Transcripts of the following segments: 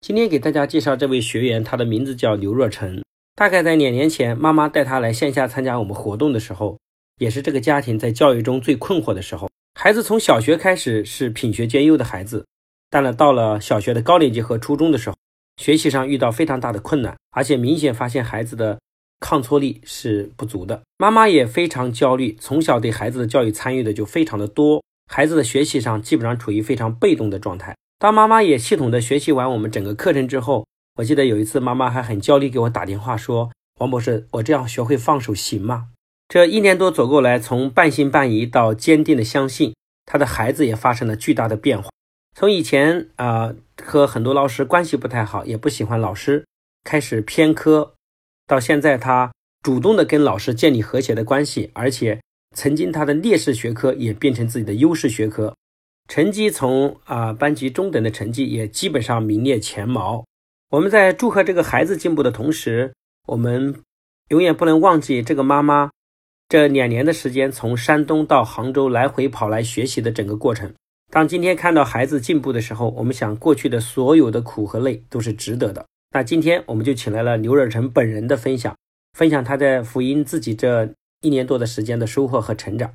今天给大家介绍这位学员，他的名字叫刘若晨。大概在两年前，妈妈带他来线下参加我们活动的时候，也是这个家庭在教育中最困惑的时候。孩子从小学开始是品学兼优的孩子，但了到了小学的高年级和初中的时候，学习上遇到非常大的困难，而且明显发现孩子的抗挫力是不足的。妈妈也非常焦虑，从小对孩子的教育参与的就非常的多，孩子的学习上基本上处于非常被动的状态。当妈妈也系统的学习完我们整个课程之后，我记得有一次妈妈还很焦虑给我打电话说：“王博士，我这样学会放手行吗？”这一年多走过来，从半信半疑到坚定的相信，他的孩子也发生了巨大的变化。从以前啊和很多老师关系不太好，也不喜欢老师，开始偏科，到现在他主动的跟老师建立和谐的关系，而且曾经他的劣势学科也变成自己的优势学科。成绩从啊班级中等的成绩也基本上名列前茅。我们在祝贺这个孩子进步的同时，我们永远不能忘记这个妈妈这两年的时间从山东到杭州来回跑来学习的整个过程。当今天看到孩子进步的时候，我们想过去的所有的苦和累都是值得的。那今天我们就请来了刘若成本人的分享，分享他在福音自己这一年多的时间的收获和成长。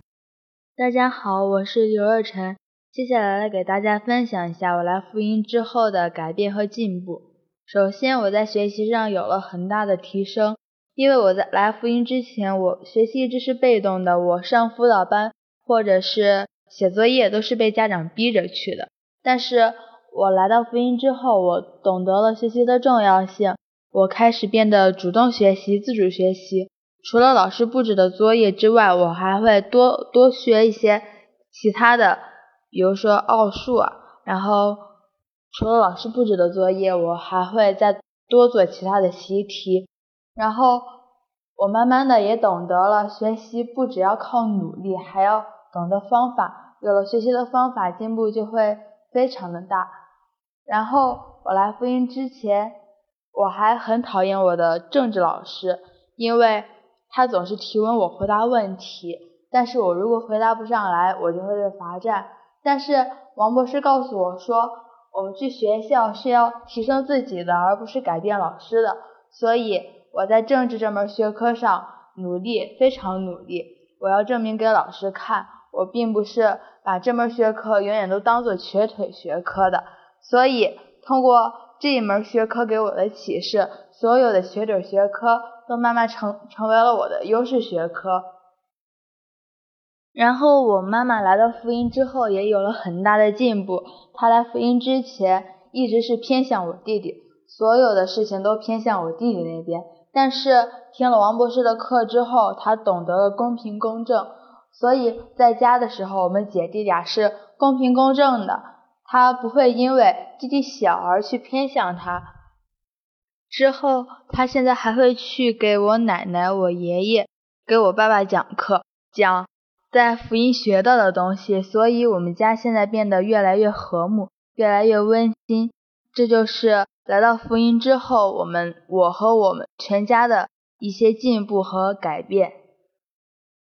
大家好，我是刘若成。接下来来给大家分享一下我来福音之后的改变和进步。首先，我在学习上有了很大的提升，因为我在来福音之前，我学习一直是被动的，我上辅导班或者是写作业都是被家长逼着去的。但是我来到福音之后，我懂得了学习的重要性，我开始变得主动学习、自主学习。除了老师布置的作业之外，我还会多多学一些其他的。比如说奥数啊，然后除了老师布置的作业，我还会再多做其他的习题。然后我慢慢的也懂得了学习不只要靠努力，还要懂得方法。有了学习的方法，进步就会非常的大。然后我来复音之前，我还很讨厌我的政治老师，因为他总是提问我回答问题，但是我如果回答不上来，我就会被罚站。但是王博士告诉我说，我们去学校是要提升自己的，而不是改变老师的。所以我在政治这门学科上努力，非常努力。我要证明给老师看，我并不是把这门学科永远都当做瘸腿学科的。所以通过这一门学科给我的启示，所有的瘸腿学科都慢慢成成为了我的优势学科。然后我妈妈来到福音之后也有了很大的进步。她来福音之前一直是偏向我弟弟，所有的事情都偏向我弟弟那边。但是听了王博士的课之后，她懂得了公平公正，所以在家的时候我们姐弟俩是公平公正的。她不会因为弟弟小而去偏向他。之后她现在还会去给我奶奶、我爷爷、给我爸爸讲课，讲。在福音学到的东西，所以我们家现在变得越来越和睦，越来越温馨。这就是来到福音之后，我们我和我们全家的一些进步和改变。